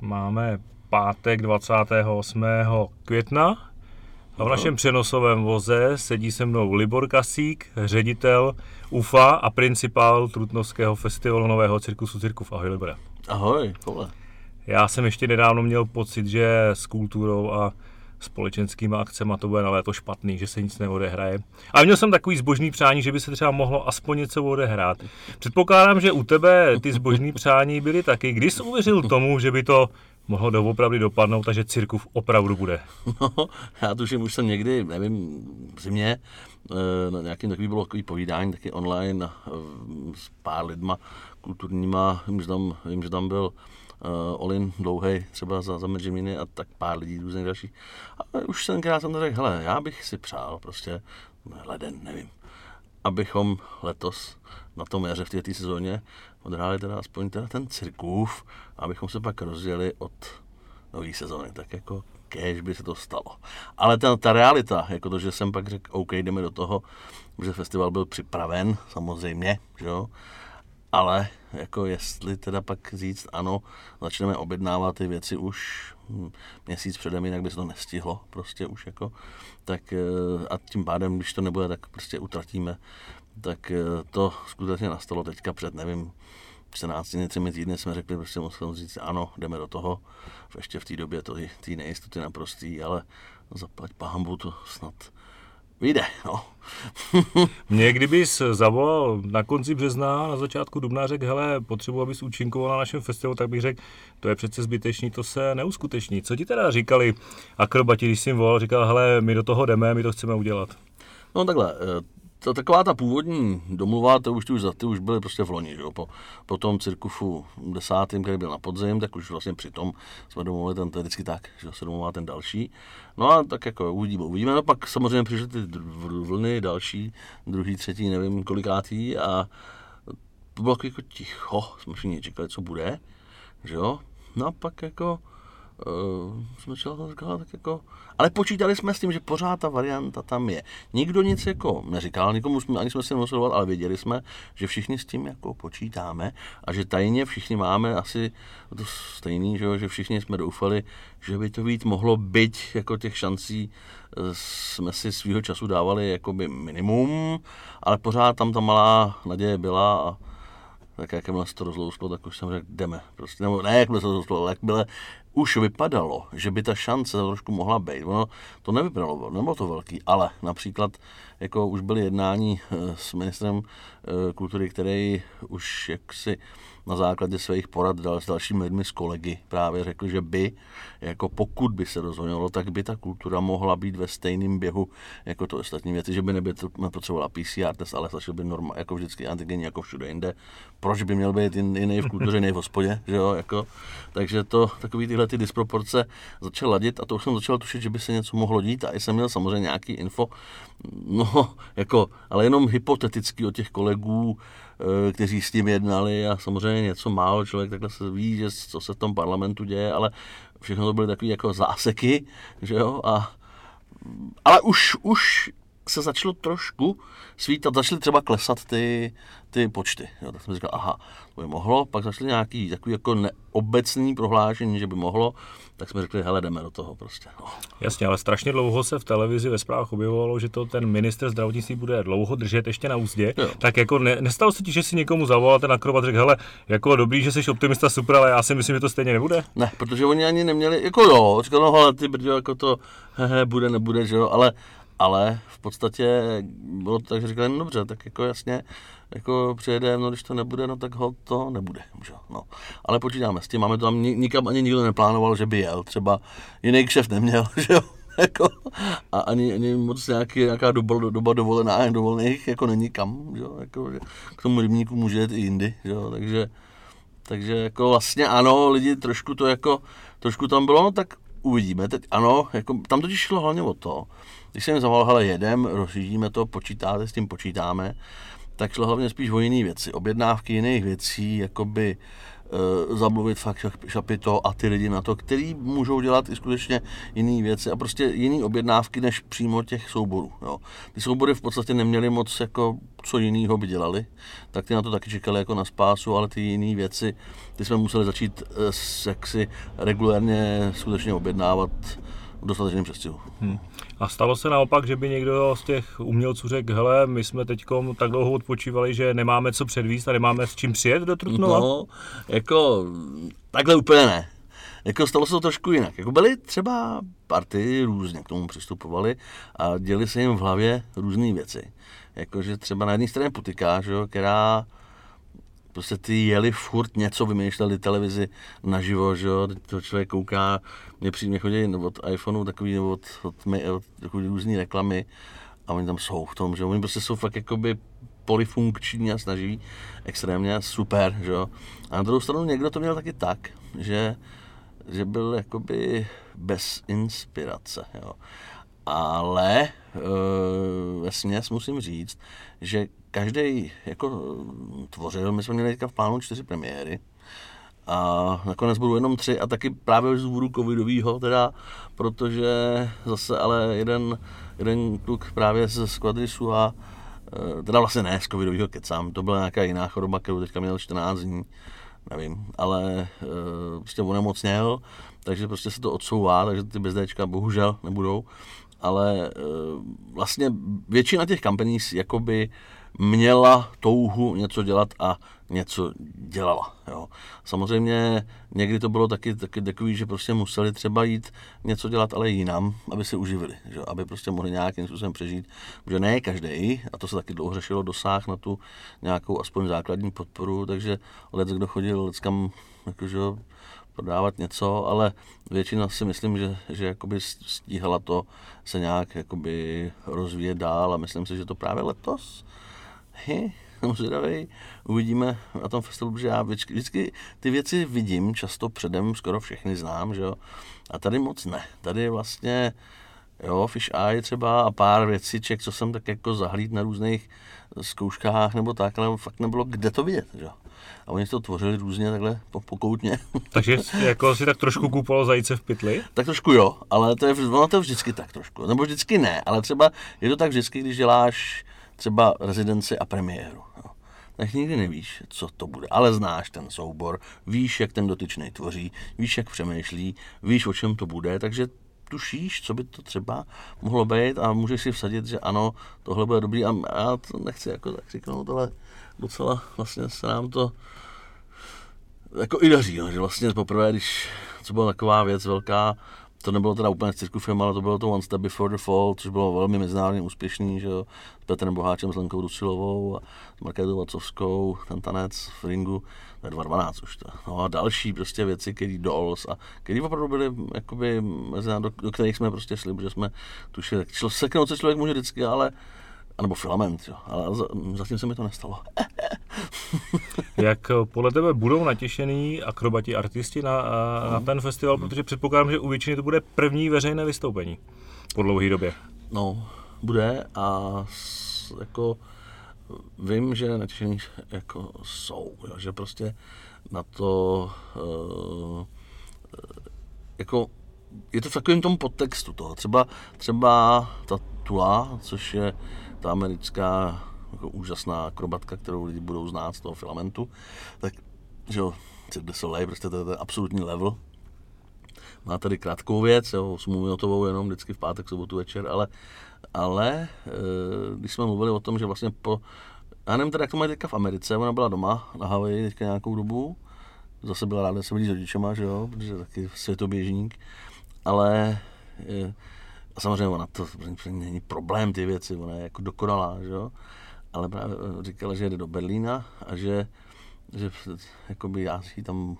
máme pátek 28. května a v našem přenosovém voze sedí se mnou Libor Kasík, ředitel UFA a principál Trutnovského festivalu Nového cirkusu Cirkuf. Ahoj Libore. Ahoj, vole. Já jsem ještě nedávno měl pocit, že s kulturou a společenskými akcemi to bude na léto špatný, že se nic neodehraje. Ale měl jsem takový zbožný přání, že by se třeba mohlo aspoň něco odehrát. Předpokládám, že u tebe ty zbožní přání byly taky. Kdy jsi uvěřil tomu, že by to mohlo doopravdy dopadnout a že cirkuf opravdu bude? No, já tuším, už jsem někdy, nevím, v zimě, eh, na nějakým takový bylo takový povídání, taky online eh, s pár lidma kulturníma, vím, že tam, vím, že tam byl Olin dlouhý, třeba za, za Medžiminy a tak pár lidí různých dalších. A už jsem krát jsem to řekl, hele, já bych si přál prostě leden, nevím, abychom letos na tom jaře v této sezóně odhráli teda aspoň teda ten cirkův, abychom se pak rozjeli od nové sezóny, tak jako kež by se to stalo. Ale ta, ta realita, jako to, že jsem pak řekl, OK, jdeme do toho, že festival byl připraven, samozřejmě, že jo, ale jako jestli teda pak říct ano, začneme objednávat ty věci už hm, měsíc předem, jinak by se to nestihlo prostě už jako, tak eh, a tím pádem, když to nebude, tak prostě utratíme, tak eh, to skutečně nastalo teďka před, nevím, 14 dny, 3 týdny jsme řekli, prostě musím říct, ano, jdeme do toho. Ještě v té době to ty nejistoty naprostý, ale zaplať pahambu to snad vyjde, no. Mě kdybys zavolal na konci března, na začátku dubna, řekl, hele, potřebuji, abys účinkoval na našem festivalu, tak bych řekl, to je přece zbytečný, to se neuskuteční. Co ti teda říkali akrobati, když jsi jim volal, říkal, hele, my do toho jdeme, my to chceme udělat? No takhle, to, taková ta původní domluva, to už, ty už, ty už byly prostě v loni, že jo? Po, po tom cirkufu desátým, který byl na podzim, tak už vlastně přitom jsme domluvili ten, to je vždycky tak, že se domluvá ten další. No a tak jako uvidíme, uvidíme. No pak samozřejmě přišly ty vlny další, druhý, třetí, nevím kolikátý a to bylo jako ticho, jsme všichni čekali, co bude, že jo. No a pak jako uh, to říkali, tak jako, ale počítali jsme s tím, že pořád ta varianta tam je. Nikdo nic jako neříkal, nikomu jsme, ani jsme si nemuseli ale věděli jsme, že všichni s tím jako počítáme a že tajně všichni máme asi to stejný, že, jo, že všichni jsme doufali, že by to být mohlo být jako těch šancí eh, jsme si svýho času dávali jakoby minimum, ale pořád tam ta malá naděje byla a tak jakmile se to rozlouslo, tak už jsem řekl, jdeme. Prostě, nebo ne, jakmile se to rozlouslo, ale jakmile už vypadalo, že by ta šance trošku mohla být. Ono to nevypadalo, nebylo to velký, ale například jako už byly jednání eh, s ministrem eh, kultury, který už jaksi na základě svých porad dal s dalšími lidmi, s kolegy, právě řekl, že by, jako pokud by se rozhodlo, tak by ta kultura mohla být ve stejném běhu jako to ostatní věci, že by nepotřebovala PCR test, ale stačil by norma, jako vždycky antigenní, jako všude jinde. Proč by měl být jiný v kultuře, jiný v hospodě, že jo, jako. Takže to, takový tyhle ty disproporce začal ladit a to už jsem začal tušit, že by se něco mohlo dít a jsem měl samozřejmě nějaký info, no, jako, ale jenom hypoteticky od těch kolegů, Eh, kteří s tím jednali a samozřejmě něco málo člověk takhle se ví, že co se v tom parlamentu děje, ale všechno to byly takové jako záseky, že jo, a ale už, už se začalo trošku svítat, začaly třeba klesat ty, ty počty. Jo, tak jsem říkal, aha, to by mohlo, pak začaly nějaký takový jako neobecný prohlášení, že by mohlo, tak jsme řekli, hele, jdeme do toho prostě. No. Jasně, ale strašně dlouho se v televizi ve zprávách objevovalo, že to ten minister zdravotnictví bude dlouho držet ještě na úzdě. Jo. Tak jako ne, nestalo se ti, že si někomu zavolal ten akrobat, řekl, hele, jako dobrý, že jsi optimista, super, ale já si myslím, že to stejně nebude. Ne, protože oni ani neměli, jako jo, říkal, no hele, ty brďo, jako to, hehe, bude, nebude, že jo, ale ale v podstatě bylo to tak, že říkali, no dobře, tak jako jasně, jako přijede, no když to nebude, no tak ho to nebude. Že? No. Ale počítáme s tím, máme to tam, nikam ani nikdo neplánoval, že by jel, třeba jiný kšeft neměl, že jo. Jako, a ani, ani moc nějaký, nějaká doba, doba dovolená, dovolených jako není kam, že jo? Jako, že k tomu rybníku může jít i jindy, že jo? takže takže jako vlastně ano, lidi trošku to jako, trošku tam bylo, no tak uvidíme. Teď ano, jako, tam totiž šlo hlavně o to, když jsem zavolal, hele, jedem, rozjíždíme to, počítáte, s tím počítáme, tak šlo hlavně spíš o jiné věci, objednávky jiných věcí, jakoby uh, zamluvit fakt šapito a ty lidi na to, který můžou dělat i skutečně jiné věci a prostě jiné objednávky než přímo těch souborů. Jo. Ty soubory v podstatě neměly moc jako co jiného by dělali, tak ty na to taky čekali jako na spásu, ale ty jiné věci, ty jsme museli začít uh, jaksi regulérně skutečně objednávat v dostatečném přestihu. Hmm. A stalo se naopak, že by někdo z těch umělců řekl, hele, my jsme teď tak dlouho odpočívali, že nemáme co předvíst a nemáme s čím přijet do Trutnova? No, jako takhle úplně ne. Jako stalo se to trošku jinak. Jako byly třeba party různě k tomu přistupovali a děli se jim v hlavě různé věci. Jakože třeba na jedné straně putika, že jo, která prostě ty jeli furt něco, vymýšleli televizi naživo, že jo, to člověk kouká, mě přijde, chodí od iPhoneu takový, nebo od, od, od, takový různý reklamy a oni tam jsou v tom, že oni prostě jsou fakt jakoby polifunkční a snaží extrémně super, že jo. A na druhou stranu někdo to měl taky tak, že, že byl jakoby bez inspirace, jo. Ale e, ve směs musím říct, že každý jako tvořil, my jsme měli teďka v plánu čtyři premiéry, a nakonec budou jenom tři a taky právě z důvodu covidového teda, protože zase ale jeden, jeden kluk právě ze Squadrisu a eh, teda vlastně ne z covidového kecám, to byla nějaká jiná choroba, kterou teďka měl 14 dní, nevím, ale eh, prostě onemocněl, takže prostě se to odsouvá, takže ty bezdéčka bohužel nebudou, ale eh, vlastně většina těch kampaní jakoby měla touhu něco dělat a něco dělala. Jo. Samozřejmě někdy to bylo taky, taky takový, že prostě museli třeba jít něco dělat, ale jinam, aby se uživili, že? aby prostě mohli nějakým způsobem přežít. Že ne každý, a to se taky dlouho řešilo, dosáh na tu nějakou aspoň základní podporu, takže let, kdo chodil let kam, jakože, prodávat něco, ale většina si myslím, že, že jakoby stíhala to se nějak jakoby rozvíjet dál a myslím si, že to právě letos he, jsem zvědavý, uvidíme na tom festivalu, že já vždycky, vždycky ty věci vidím, často předem skoro všechny znám, že jo, a tady moc ne, tady vlastně, jo, Fish Eye třeba a pár věciček, co jsem tak jako zahlíd na různých zkouškách nebo tak, ale fakt nebylo kde to vidět, že jo. A oni to tvořili různě takhle pokoutně. Takže jako si tak trošku kupoval zajíce v pytli? Tak trošku jo, ale to je, ono to je vždycky tak trošku. Nebo vždycky ne, ale třeba je to tak vždycky, když děláš třeba rezidenci a premiéru. No. Tak nikdy nevíš, co to bude, ale znáš ten soubor, víš, jak ten dotyčný tvoří, víš, jak přemýšlí, víš, o čem to bude, takže tušíš, co by to třeba mohlo být a můžeš si vsadit, že ano, tohle bude dobrý a já to nechci jako tak říknout, ale docela vlastně se nám to jako i daří, no, že vlastně poprvé, když co byla taková věc velká, to nebylo teda úplně z film, ale to bylo to One Step Before the Fall, což bylo velmi mezinárodně úspěšný, že jo, s Petrem Boháčem, s Lenkou Rusilovou a s Markétou Vacovskou, ten tanec v ringu, to je 2012 už to. No a další prostě věci, které Dolls a které opravdu byly, jakoby, do, do, kterých jsme prostě šli, protože jsme tušili, seknout se člověk může vždycky, ale anebo filament, jo. ale zatím se mi to nestalo. Jak eh, podle tebe budou natěšený akrobati, artisti na, na hmm. ten festival, protože předpokládám, že u většiny to bude první veřejné vystoupení po dlouhé době. No, bude a s, jako vím, že natěšení jako jsou, jo, že prostě na to uh, jako je to v takovém tom podtextu toho. Třeba, třeba ta Tula, což je ta americká jako úžasná akrobatka, kterou lidi budou znát z toho filamentu, tak že jo, Cirque Soleil, prostě to je ten absolutní level. Má tady krátkou věc, jo, 8 minutovou jenom vždycky v pátek, sobotu večer, ale, ale e, když jsme mluvili o tom, že vlastně po, já nevím teda, jak to mají teďka v Americe, ona byla doma na Havaji teďka nějakou dobu, zase byla ráda se vidět s rodičema, že jo, protože taky světoběžník, ale e, a samozřejmě ona to není problém ty věci, ona je jako dokonalá, že jo? ale právě eh, říkala, že jede do Berlína a že, že jakoby já si tam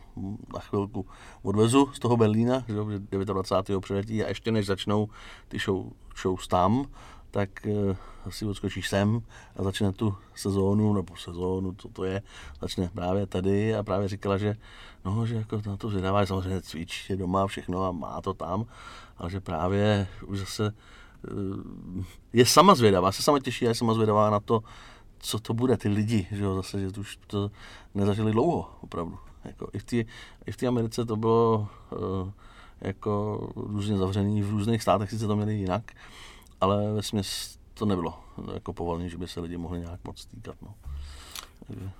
na chvilku odvezu z toho Berlína, že, jo? 29. přiletí a ještě než začnou ty show, shows tam, tak uh, si odskočíš sem a začne tu sezónu, nebo sezónu, co to je, začne právě tady a právě říkala, že no, že jako na to zvědavá, samozřejmě cvičí doma všechno a má to tam, ale že právě už zase uh, je sama zvědavá, se sama těší a je sama zvědavá na to, co to bude, ty lidi, že jo, zase, že už to nezažili dlouho, opravdu. Jako I v té i v té Americe to bylo uh, jako různě zavřený, v různých státech sice to měli jinak, ale ve to nebylo jako povolené, že by se lidi mohli nějak moc týkat. No.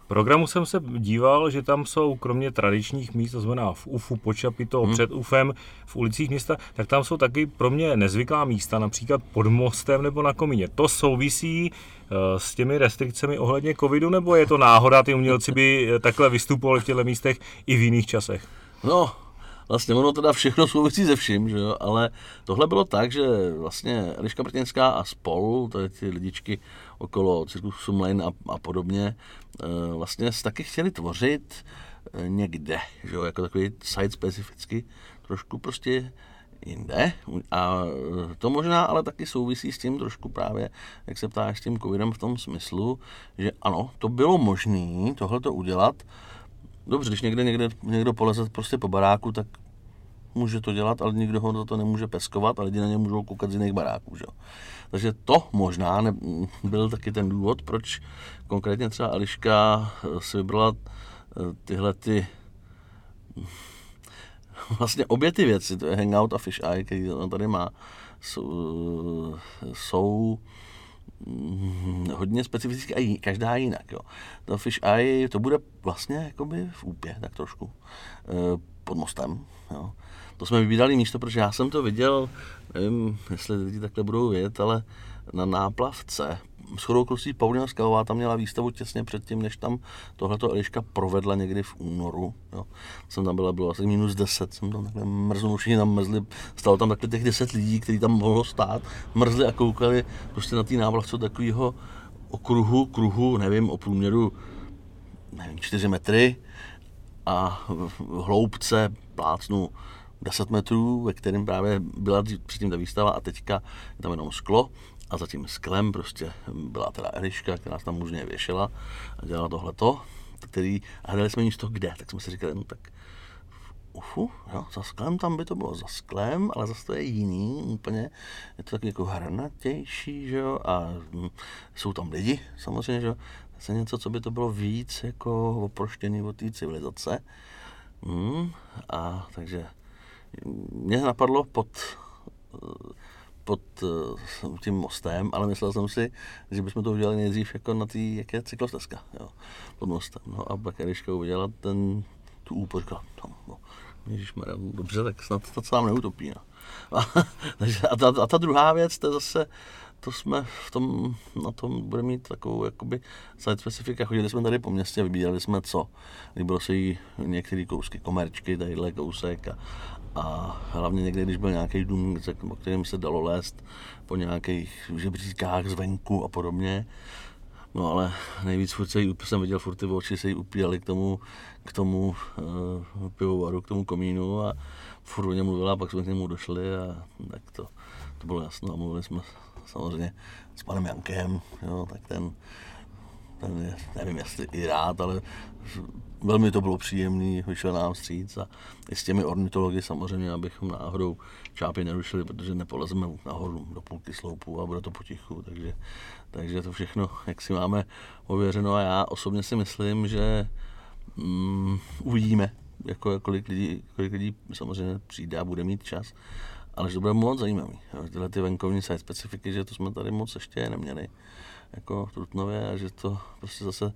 Programu jsem se díval, že tam jsou kromě tradičních míst, to znamená v UFu, pod Čapito, hmm. před UFem, v ulicích města, tak tam jsou taky pro mě nezvyklá místa, například pod mostem nebo na komíně. To souvisí uh, s těmi restrikcemi ohledně covidu, nebo je to náhoda, ty umělci by eh, takhle vystupovali v těchto místech i v jiných časech? No, vlastně ono teda všechno souvisí se vším, že jo? ale tohle bylo tak, že vlastně Eliška Brtěnská a spol, je ty lidičky okolo Cirkusu Mlejn a, a podobně, eh, vlastně taky chtěli tvořit eh, někde, že jo? jako takový site specificky, trošku prostě jinde. A eh, to možná ale taky souvisí s tím trošku právě, jak se ptáš, s tím covidem v tom smyslu, že ano, to bylo možné tohle to udělat, Dobře, když někde, někde někdo poleze prostě po baráku, tak může to dělat, ale nikdo ho to nemůže peskovat a lidi na ně můžou koukat z jiných baráků. Že? Takže to možná ne, byl taky ten důvod, proč konkrétně třeba Eliška eh, si vybrala eh, tyhle ty vlastně obě ty věci, to je Hangout a Fish Eye, který on tady má, jsou, jsou Mm, hodně specificky a každá jinak. Jo. To Fish Eye, to bude vlastně jakoby v úpě, tak trošku, e, pod mostem. Jo. To jsme vybírali místo, protože já jsem to viděl, nevím, jestli lidi takhle budou vědět, ale na náplavce shodou okolností Paulina Skalová tam měla výstavu těsně předtím, než tam tohleto Eliška provedla někdy v únoru. Jo. Jsem tam byla, bylo asi minus 10, jsem tam takhle mrznul, všichni tam mrzli, stalo tam takhle těch 10 lidí, kteří tam mohlo stát, mrzli a koukali prostě na té návlavce takového okruhu, kruhu, nevím, o průměru nevím, 4 metry a v hloubce plácnu 10 metrů, ve kterém právě byla předtím ta výstava a teďka je tam jenom sklo a za tím sklem prostě byla teda Eliška, která nás tam možně věšela a dělala tohleto, který, a hledali jsme místo kde, tak jsme si říkali, no tak ufu, jo, za sklem tam by to bylo za sklem, ale zase to je jiný úplně, je to taky jako hranatější, že jo, a hm, jsou tam lidi, samozřejmě, že jo, zase něco, co by to bylo víc jako oproštěný od té civilizace. Hmm, a takže mě napadlo pod pod uh, tím mostem, ale myslel jsem si, že bychom to udělali nejdřív jako na té, jak je cyklostezka, jo, pod mostem. No a pak Eliška udělala ten, tu úpor, říkala, no, no, ježišmarja, dobře, tak snad to se nám neutopí. No. A, a, ta, a ta druhá věc, to je zase, to jsme v tom, na tom bude mít takovou jakoby site specifika. Chodili jsme tady po městě, vybírali jsme co. Líbilo se jí některé kousky komerčky, tadyhle kousek a, a hlavně někdy, když byl nějaký dům, o kterým se dalo lézt po nějakých žebříkách zvenku a podobně, No ale nejvíc furt se jí, jsem viděl, furt ty oči se jí upíjeli k tomu, k tomu uh, pivovaru, k tomu komínu a furt o něm mluvila, pak jsme k němu došli a tak to, to bylo jasno a mluvili jsme samozřejmě s panem Jankem, jo, tak ten, ten je, nevím jestli i rád, ale velmi to bylo příjemný, vyšel nám stříc a i s těmi ornitology samozřejmě, abychom náhodou čápy nerušili, protože nepolezeme nahoru do půlky sloupu a bude to potichu, takže, takže to všechno, jak si máme ověřeno a já osobně si myslím, že mm, uvidíme, jako, kolik, lidí, kolik lidí samozřejmě přijde a bude mít čas, ale že to bude moc zajímavý. Tyhle ty venkovní site specifiky, že to jsme tady moc ještě neměli jako v Trutnově a že to prostě zase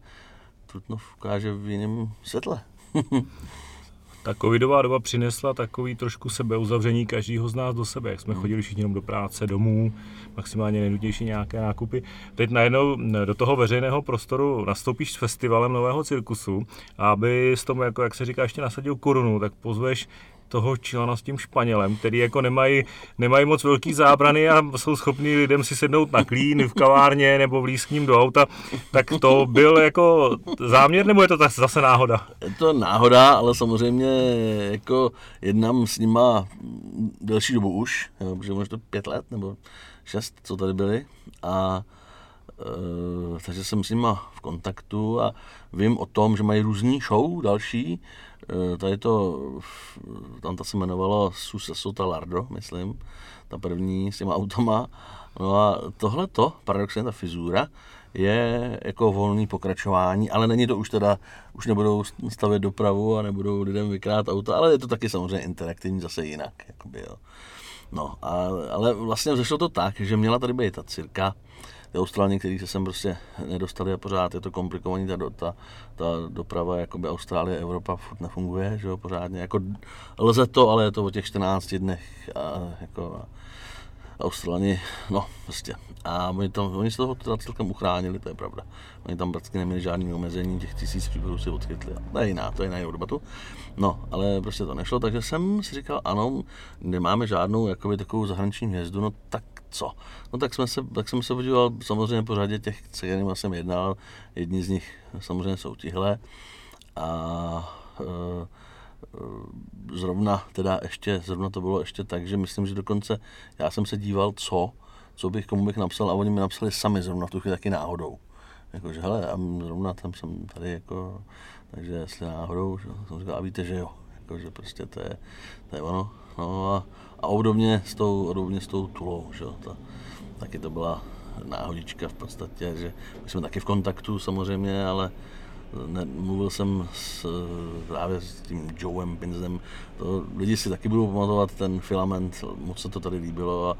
Trutnov ukáže v jiném světle. Ta covidová doba přinesla takový trošku sebeuzavření každého z nás do sebe, jak jsme hmm. chodili všichni jenom do práce, domů, maximálně nejnutější nějaké nákupy. Teď najednou do toho veřejného prostoru nastoupíš s festivalem nového cirkusu a aby s tomu, jako, jak se říká, ještě nasadil korunu, tak pozveš toho Čilana s tím Španělem, který jako nemají, nemají moc velký zábrany a jsou schopní lidem si sednout na klín v kavárně nebo v ním do auta, tak to byl jako záměr, nebo je to zase náhoda? Je to náhoda, ale samozřejmě jako jednám s nima delší dobu už, jo, protože možná to pět let nebo šest, co tady byli a takže jsem s nima v kontaktu a vím o tom, že mají různý show další. Uh, tady to, tam ta se jmenovalo Susa Lardo, myslím, ta první s těma automa. No a tohle to, paradoxně ta fizura, je jako volný pokračování, ale není to už teda, už nebudou stavět dopravu a nebudou lidem vykrát auta, ale je to taky samozřejmě interaktivní zase jinak. Jakoby, jo. No, a, ale vlastně zašlo to tak, že měla tady být ta cirka, ty Australani, který se sem prostě nedostali a pořád je to komplikovaný, ta, ta, ta doprava, jakoby Austrálie, Evropa furt nefunguje, že jo, pořádně, jako lze to, ale je to o těch 14 dnech a jako Australani, no prostě. A oni, tam, oni se toho teda celkem uchránili, to je pravda. Oni tam prakticky neměli žádný omezení, těch tisíc případů si odchytli. To je jiná, to je jiná debatu. No, ale prostě to nešlo, takže jsem si říkal, ano, nemáme žádnou jakoby, takovou zahraniční hvězdu, no tak co? No tak, jsme se, tak jsem se podíval samozřejmě po řadě těch, s kterými jsem jednal, jedni z nich samozřejmě jsou tihle. A e, Eh, zrovna teda ještě, zrovna to bylo ještě tak, že myslím, že dokonce já jsem se díval, co, co bych, komu bych napsal a oni mi napsali sami zrovna v tu chvíli taky náhodou. Jakože, hele, a zrovna tam jsem tady jako, takže jestli náhodou, že, jsem říkal, a víte, že jo, jakože prostě to je, to je ono. No a, a obdobně s tou, obdobně s tou tulou, že ta, taky to byla náhodička v podstatě, že my jsme taky v kontaktu samozřejmě, ale ne, mluvil jsem s, právě s tím Joeem Pinzem, to lidi si taky budou pamatovat ten filament, moc se to tady líbilo a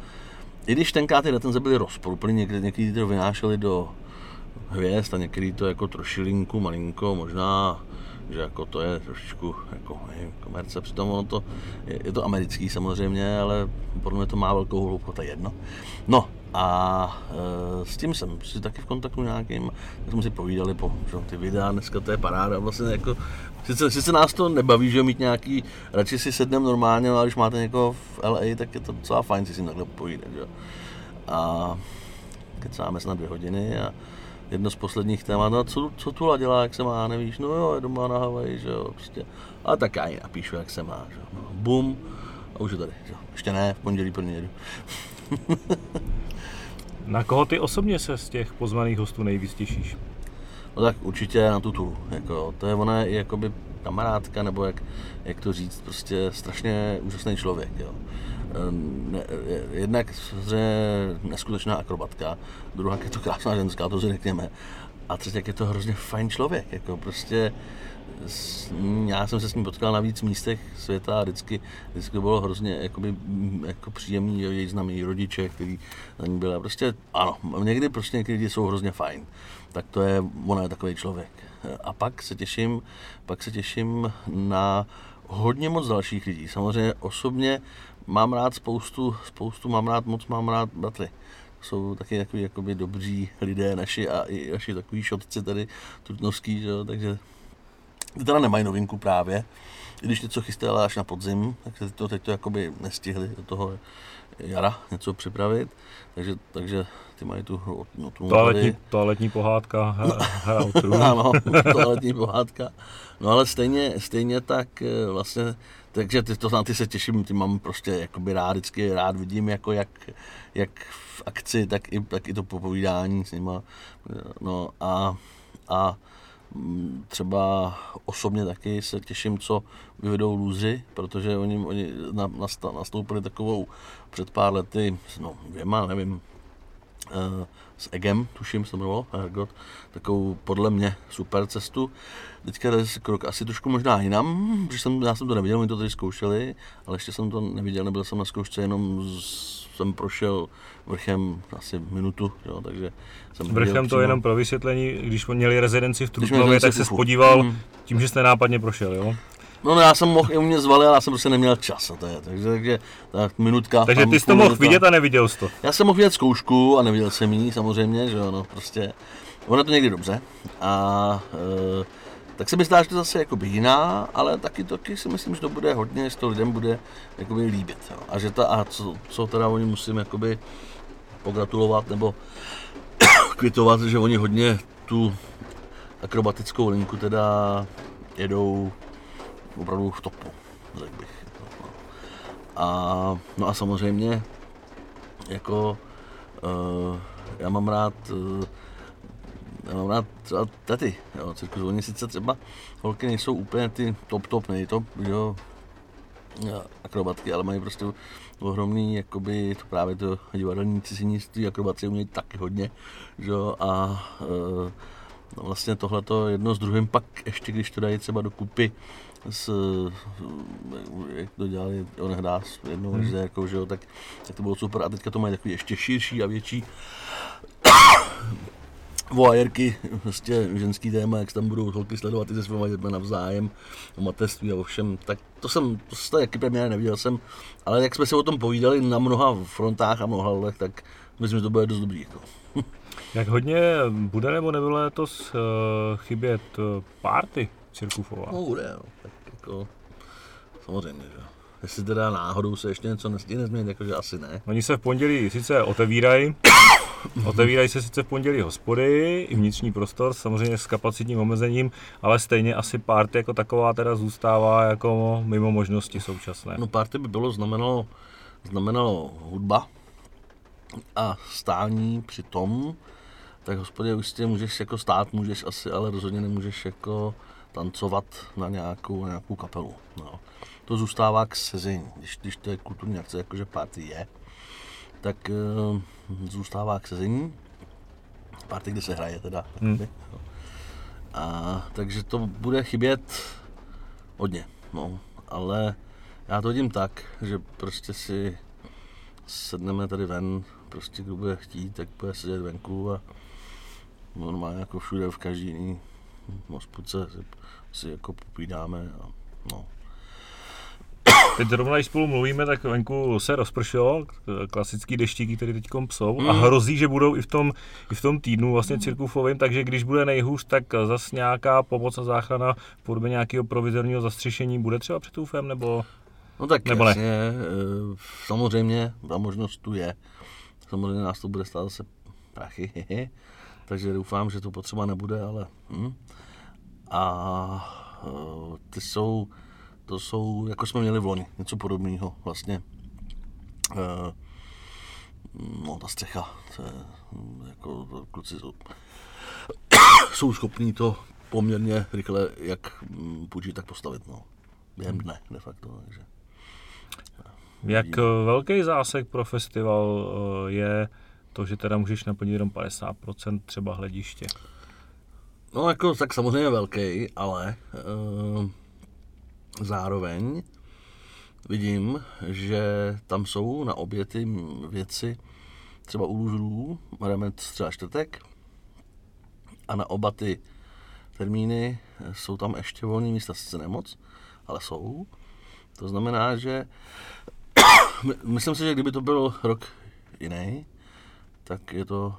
i když tenkrát ty retenze byly rozporuplný, někdy, někdy to vynášeli do hvězd a někdy to jako trošilinku, malinko, možná že jako to je trošičku jako nevím, komerce, přitom ono to, je, je, to americký samozřejmě, ale podle mě to má velkou hloubku, to je jedno. No a e, s tím jsem si taky v kontaktu nějakým, tak jsme si povídali po že, ty videa, dneska to je paráda, vlastně jako, sice, sice nás to nebaví, že mít nějaký, radši si sednem normálně, ale když máte někoho v LA, tak je to docela fajn si s ním takhle povídat, že? A kecáme se na dvě hodiny a jedno z posledních témat, no co, co Tula dělá, jak se má, nevíš, no jo, je doma na Havaji, že jo, prostě. A tak já ji napíšu, jak se má, že jo, no, bum, a už je tady, že jo. ještě ne, v pondělí pro jedu. na koho ty osobně se z těch pozvaných hostů nejvíc těšíš? No tak určitě na tu Tulu, jako, to je ona je jakoby kamarádka, nebo jak, jak to říct, prostě strašně úžasný člověk, jo jednak neskutečná akrobatka, druhá je to krásná ženská, to si řekněme. A třetí je to hrozně fajn člověk, jako prostě já jsem se s ním potkal na víc místech světa a vždycky, vždycky bylo hrozně jakoby, jako příjemný její známý rodiče, který na ní byl. Prostě ano, někdy prostě někdy lidi jsou hrozně fajn. Tak to je, ona je takový člověk. A pak se těším, pak se těším na hodně moc dalších lidí. Samozřejmě osobně mám rád spoustu, spoustu mám rád, moc mám rád bratry. Jsou taky takový jakoby dobří lidé naši a i naši takový šotci tady trutnovský, že jo, takže ty teda nemají novinku právě. I když něco chystali až na podzim, tak teď to, teď to jakoby nestihli do toho jara něco připravit, takže, takže ty mají tu no, tu toaletní, toaletní pohádka, hra, hra Ano, toaletní pohádka. No ale stejně, stejně tak eh, vlastně, takže ty, to na ty se těším, ty mám prostě jakoby rád, vždycky rád vidím, jako jak, jak v akci, tak i, tak i to popovídání s nima. No a, a třeba osobně taky se těším, co vyvedou lůzři, protože oni, oni nastoupili takovou před pár lety, no dvěma, nevím, s Egem, tuším se to jmenovalo, Ergot, takovou podle mě super cestu. Teďka je krok asi trošku možná jinam, protože jsem, já jsem to neviděl, oni to tady zkoušeli, ale ještě jsem to neviděl, nebyl jsem na zkoušce, jenom jsem prošel vrchem asi minutu, jo, takže jsem Vrchem to jenom pro vysvětlení, když měli rezidenci v Trutnově, tak se spodíval hmm. tím, že jste nápadně prošel, jo? No, no já jsem mohl, i u mě zvali, ale já jsem prostě neměl čas. A to je, takže, takže tak minutka. Takže ty jsi to mohl vidět a neviděl jsi to. Já jsem mohl vidět zkoušku a neviděl jsem ji samozřejmě, že jo, no, prostě. Ono to někdy dobře. A e, tak se mi zdá, že to zase jakoby jiná, ale taky, taky si myslím, že to bude hodně, že to lidem bude jakoby líbit. Jo. A že ta, a co, co teda oni musím jakoby pogratulovat nebo kvitovat, že oni hodně tu akrobatickou linku teda jedou opravdu v topu, řekl bych. A, no a samozřejmě, jako uh, já mám rád uh, mám rád třeba tety, jo, cirkus, oni sice třeba holky nejsou úplně ty top top, nejtop, jo, akrobatky, ale mají prostě ohromný, jakoby to právě to divadelní cizinictví, akrobacie umějí taky hodně, jo, a e, no vlastně tohleto jedno s druhým pak ještě, když to dají třeba do kupy s, jak to dělali, on hrá s jednou hmm. jako, že jo, tak, tak to bylo super a teďka to mají takový ještě širší a větší voajerky, prostě ženský téma, jak tam budou holky sledovat i se svými dětmi navzájem, o mateřství a o všem, tak to jsem, to se jaký premiér neviděl jsem, ale jak jsme si o tom povídali na mnoha frontách a mnoha letech, tak myslím, že to bude dost dobrý. Jako. Jak hodně bude nebo nebude letos uh, chybět uh, party Cirkufová? No bude, no. tak jako, samozřejmě, že Jestli teda náhodou se ještě něco nestihne změnit, jakože asi ne. Oni se v pondělí sice otevírají, Otevírají se sice v pondělí hospody, i vnitřní prostor, samozřejmě s kapacitním omezením, ale stejně asi party jako taková teda zůstává jako mimo možnosti současné. No party by bylo znamenalo, znamenalo hudba a stání při tom, tak hospodě už si můžeš jako stát, můžeš asi, ale rozhodně nemůžeš jako tancovat na nějakou, na nějakou kapelu. No. To zůstává k sezení, když, když to je kulturní akce, jakože party je, tak uh, zůstává k sezení. Party, kde se hraje teda. Hmm. A, takže to bude chybět hodně, no. Ale já to vidím tak, že prostě si sedneme tady ven, prostě kdo bude chtít, tak bude sedět venku a normálně jako všude v každý jiný hospodce si, si jako popídáme a no. Teď zrovna, když spolu mluvíme, tak venku se rozpršelo, klasický deštíky, které teď jsou, mm. a hrozí, že budou i v tom, i v tom týdnu vlastně cirkufovým, takže když bude nejhůř, tak zase nějaká pomoc a záchrana v podobě nějakého provizorního zastřešení bude třeba před UFem, nebo... No tak nebo jasně, ne? Eh, samozřejmě, ta možnost tu je. Samozřejmě nás to bude stát zase prachy, takže doufám, že to potřeba nebude, ale... Hm. A eh, ty jsou to jsou, jako jsme měli v loni, něco podobného vlastně. E, no, ta střecha, to je, jako kluci jsou, jsou schopní to poměrně rychle, jak půjčit, tak postavit, no. Během dne, de facto, takže. Jak velký zásek pro festival eh, je to, že teda můžeš naplnit jenom 50% třeba hlediště? No jako tak samozřejmě velký, ale uh, Zároveň vidím, že tam jsou na obě ty věci, třeba u lůžrů, jdeme třeba čtvrtek, a na oba ty termíny jsou tam ještě volné místa, sice nemoc, ale jsou. To znamená, že myslím si, že kdyby to byl rok jiný, tak je to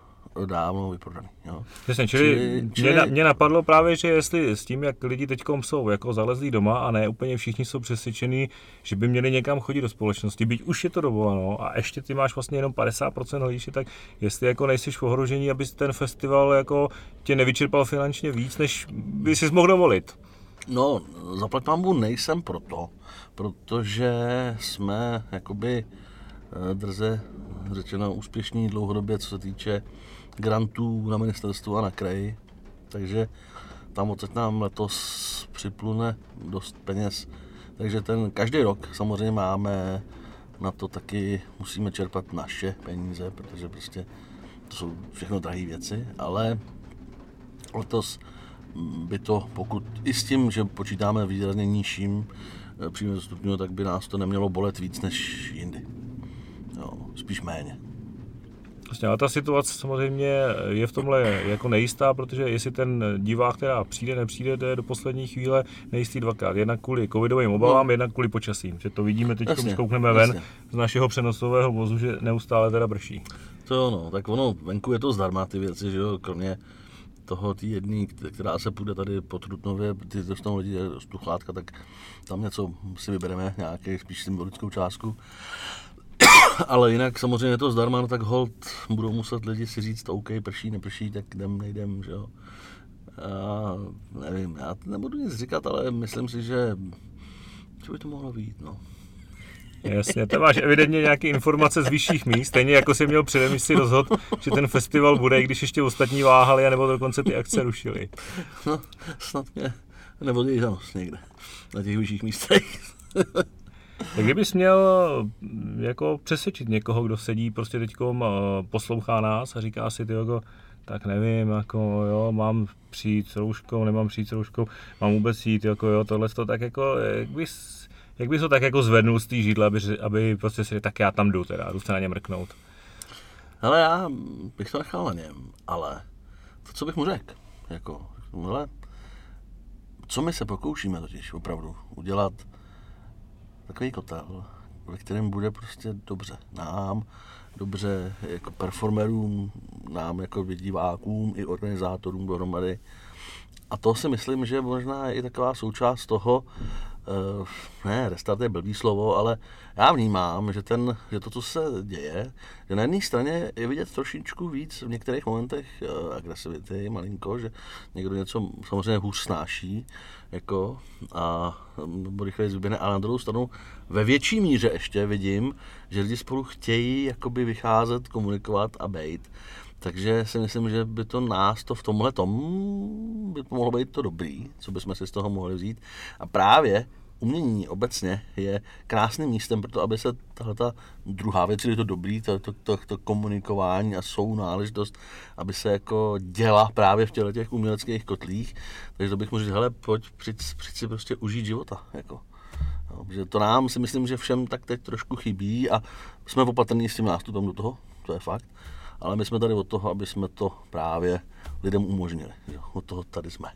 dávno vyprodaný. Jo. Jasně, čili, čili, čili... Mě, mě, napadlo právě, že jestli s tím, jak lidi teď jsou jako zalezlí doma a ne úplně všichni jsou přesvědčení, že by měli někam chodit do společnosti, byť už je to dovoláno a ještě ty máš vlastně jenom 50% hodiště, tak jestli jako nejsi v ohrožení, aby ten festival jako tě nevyčerpal finančně víc, než by si mohl dovolit. No, zaplať nejsem proto, protože jsme jakoby drze řečeno úspěšní dlouhodobě, co se týče grantů na ministerstvu a na kraji, takže tam odsaď nám letos připlune dost peněz. Takže ten každý rok samozřejmě máme na to taky musíme čerpat naše peníze, protože prostě to jsou všechno drahé věci, ale letos by to, pokud i s tím, že počítáme výrazně nižším eh, příjmem stupňu, tak by nás to nemělo bolet víc než jindy. Jo, spíš méně. Vlastně, ale ta situace samozřejmě je v tomhle jako nejistá, protože jestli ten divák, která přijde, nepřijde, jde do poslední chvíle nejistý dvakrát. Jednak kvůli covidovým obavám, no. jednak kvůli počasím. Že to vidíme teď, když koukneme jasně. ven z našeho přenosového vozu, že neustále teda brší. To jo, no, tak ono, venku je to zdarma ty věci, že jo, kromě toho tý jedný, která se půjde tady po Trutnově, ty dostanou lidi stuchlátka, tak tam něco si vybereme, nějaký spíš symbolickou částku. Ale jinak samozřejmě je to zdarma, no tak hold budou muset lidi si říct, OK, prší, neprší, tak jdem, nejdem, že jo. A nevím, já nebudu nic říkat, ale myslím si, že co by to mohlo být, no. Jasně, to máš evidentně nějaké informace z vyšších míst, stejně jako si měl předem, když si rozhodl, že ten festival bude, i když ještě ostatní váhali, nebo dokonce ty akce rušili. No, snad mě nevodí za nos někde, na těch vyšších místech. Tak kdybys měl jako přesvědčit někoho, kdo sedí prostě teď poslouchá nás a říká si, ty jako, tak nevím, jako jo, mám přijít s rouškou, nemám přijít s rouškou, mám vůbec jít, jako jo, tohle to tak jako, jak bys, jak bys to tak jako zvednul z té židle, aby, aby prostě si tak já tam jdu teda, jdu se na ně mrknout. Ale já bych to nechal na něm, ale to, co bych mu řekl, jako, hele, co my se pokoušíme totiž opravdu udělat takový kotel, ve kterém bude prostě dobře nám, dobře jako performerům, nám jako divákům i organizátorům dohromady. A to si myslím, že možná je i taková součást toho, ne, restart je blbý slovo, ale já vnímám, že, ten, že to, co se děje, že na jedné straně je vidět trošičku víc v některých momentech uh, agresivity, malinko, že někdo něco samozřejmě hůř snáší, jako, a nebo rychleji zuběne, ale na druhou stranu ve větší míře ještě vidím, že lidi spolu chtějí jakoby vycházet, komunikovat a bejt. Takže si myslím, že by to nás to v tomhle tom by to mohlo být to dobrý, co bychom si z toho mohli vzít. A právě umění obecně je krásným místem pro to, aby se tahle ta druhá věc, je to dobrý, to, to, to, to komunikování a sounáležitost, aby se jako děla právě v těle těch uměleckých kotlích. Takže to bych mohl říct, hele, pojď, přijď, přijď si prostě užít života. Jako. No, že to nám si myslím, že všem tak teď trošku chybí a jsme opatrní s tím nástupem do toho, to je fakt. Ale my jsme tady od toho, aby jsme to právě lidem umožnili. Jo? Od toho tady jsme.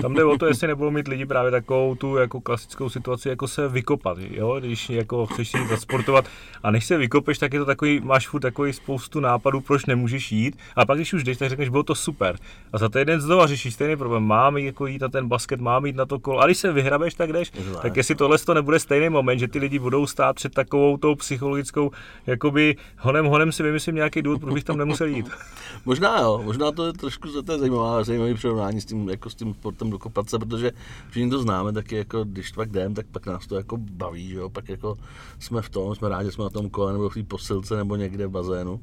Tam jde o to, jestli nebudou mít lidi právě takovou tu jako klasickou situaci, jako se vykopat, jo? když jako chceš si zasportovat. A než se vykopeš, tak je to takový, máš furt takový spoustu nápadů, proč nemůžeš jít. A pak když už jdeš, tak řekneš, bylo to super. A za týden znova řešíš stejný problém, mám jít jako jít na ten basket, mám jít na to kolo, a když se vyhrabeš, tak jdeš, tak jestli tohle to nebude stejný moment, že ty lidi budou stát před takovou tou psychologickou, jakoby honem honem si vymyslím nějaký důvod, proč bych tam nemusel jít. možná jo, možná to je trošku to je zajímavá, zajímavý přirovnání s tím, jako s tím sportem dokopat se, protože všichni to známe, taky jako když pak jdem, tak pak nás to jako baví, že jo? pak jako jsme v tom, jsme rádi, jsme na tom kole nebo v té posilce nebo někde v bazénu,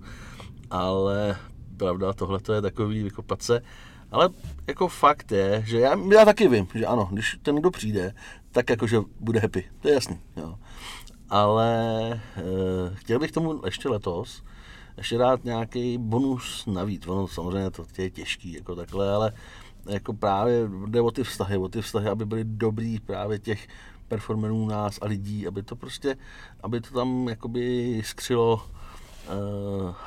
ale pravda, tohle to je takový vykopat se, ale jako fakt je, že já, já taky vím, že ano, když ten kdo přijde, tak jakože bude happy, to je jasný, jo. Ale e, chtěl bych tomu ještě letos, ještě dát nějaký bonus navíc. Ono samozřejmě to je těžký, jako takhle, ale jako právě jde o ty vztahy, o ty vztahy, aby byly dobrý právě těch performerů nás a lidí, aby to prostě, aby to tam jakoby skřilo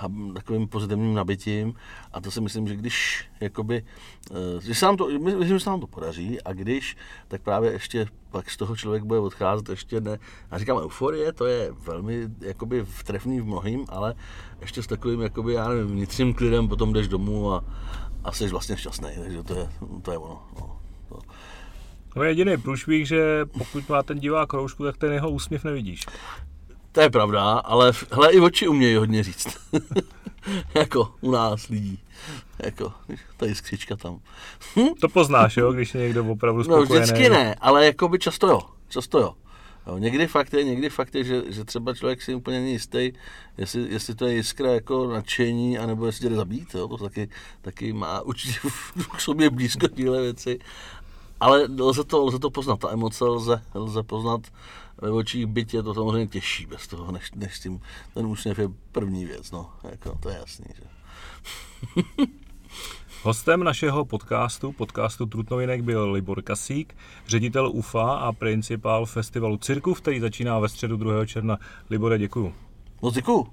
uh, takovým pozitivním nabitím. A to si myslím, že když jakoby, uh, že se nám to, myslím, že se nám to podaří a když, tak právě ještě pak z toho člověk bude odcházet ještě ne, a říkám, euforie, to je velmi jakoby trefný v mnohým, ale ještě s takovým jakoby, já nevím, vnitřním klidem potom jdeš domů a, a jsi vlastně šťastný, takže to je, to je ono. No, to. No jediný průšvih, že pokud má ten divák roušku, tak ten jeho úsměv nevidíš. To je pravda, ale hele, i oči umějí hodně říct. jako u nás lidí. Jako, tady skřička tam. Hm? To poznáš, jo, když je někdo opravdu spokojený. No vždycky ne, ale jako by často jo. Často jo. Jo, někdy fakt je, někdy fakt je, že, že třeba člověk si úplně není jistý, jestli, jestli to je jiskra jako nadšení, anebo jestli jde zabít, jo, to taky, taky má určitě k sobě blízko tyhle věci. Ale lze to, lze to poznat, ta emoce lze, lze poznat ve očích byť je to samozřejmě těžší bez toho, než, než tím, ten úsměv je první věc, no, jako, to je jasný, že. Hostem našeho podcastu, podcastu Trutnovinek, byl Libor Kasík, ředitel UFA a principál festivalu Cirku, který začíná ve středu 2. června. Libore, děkuju. No děkuju.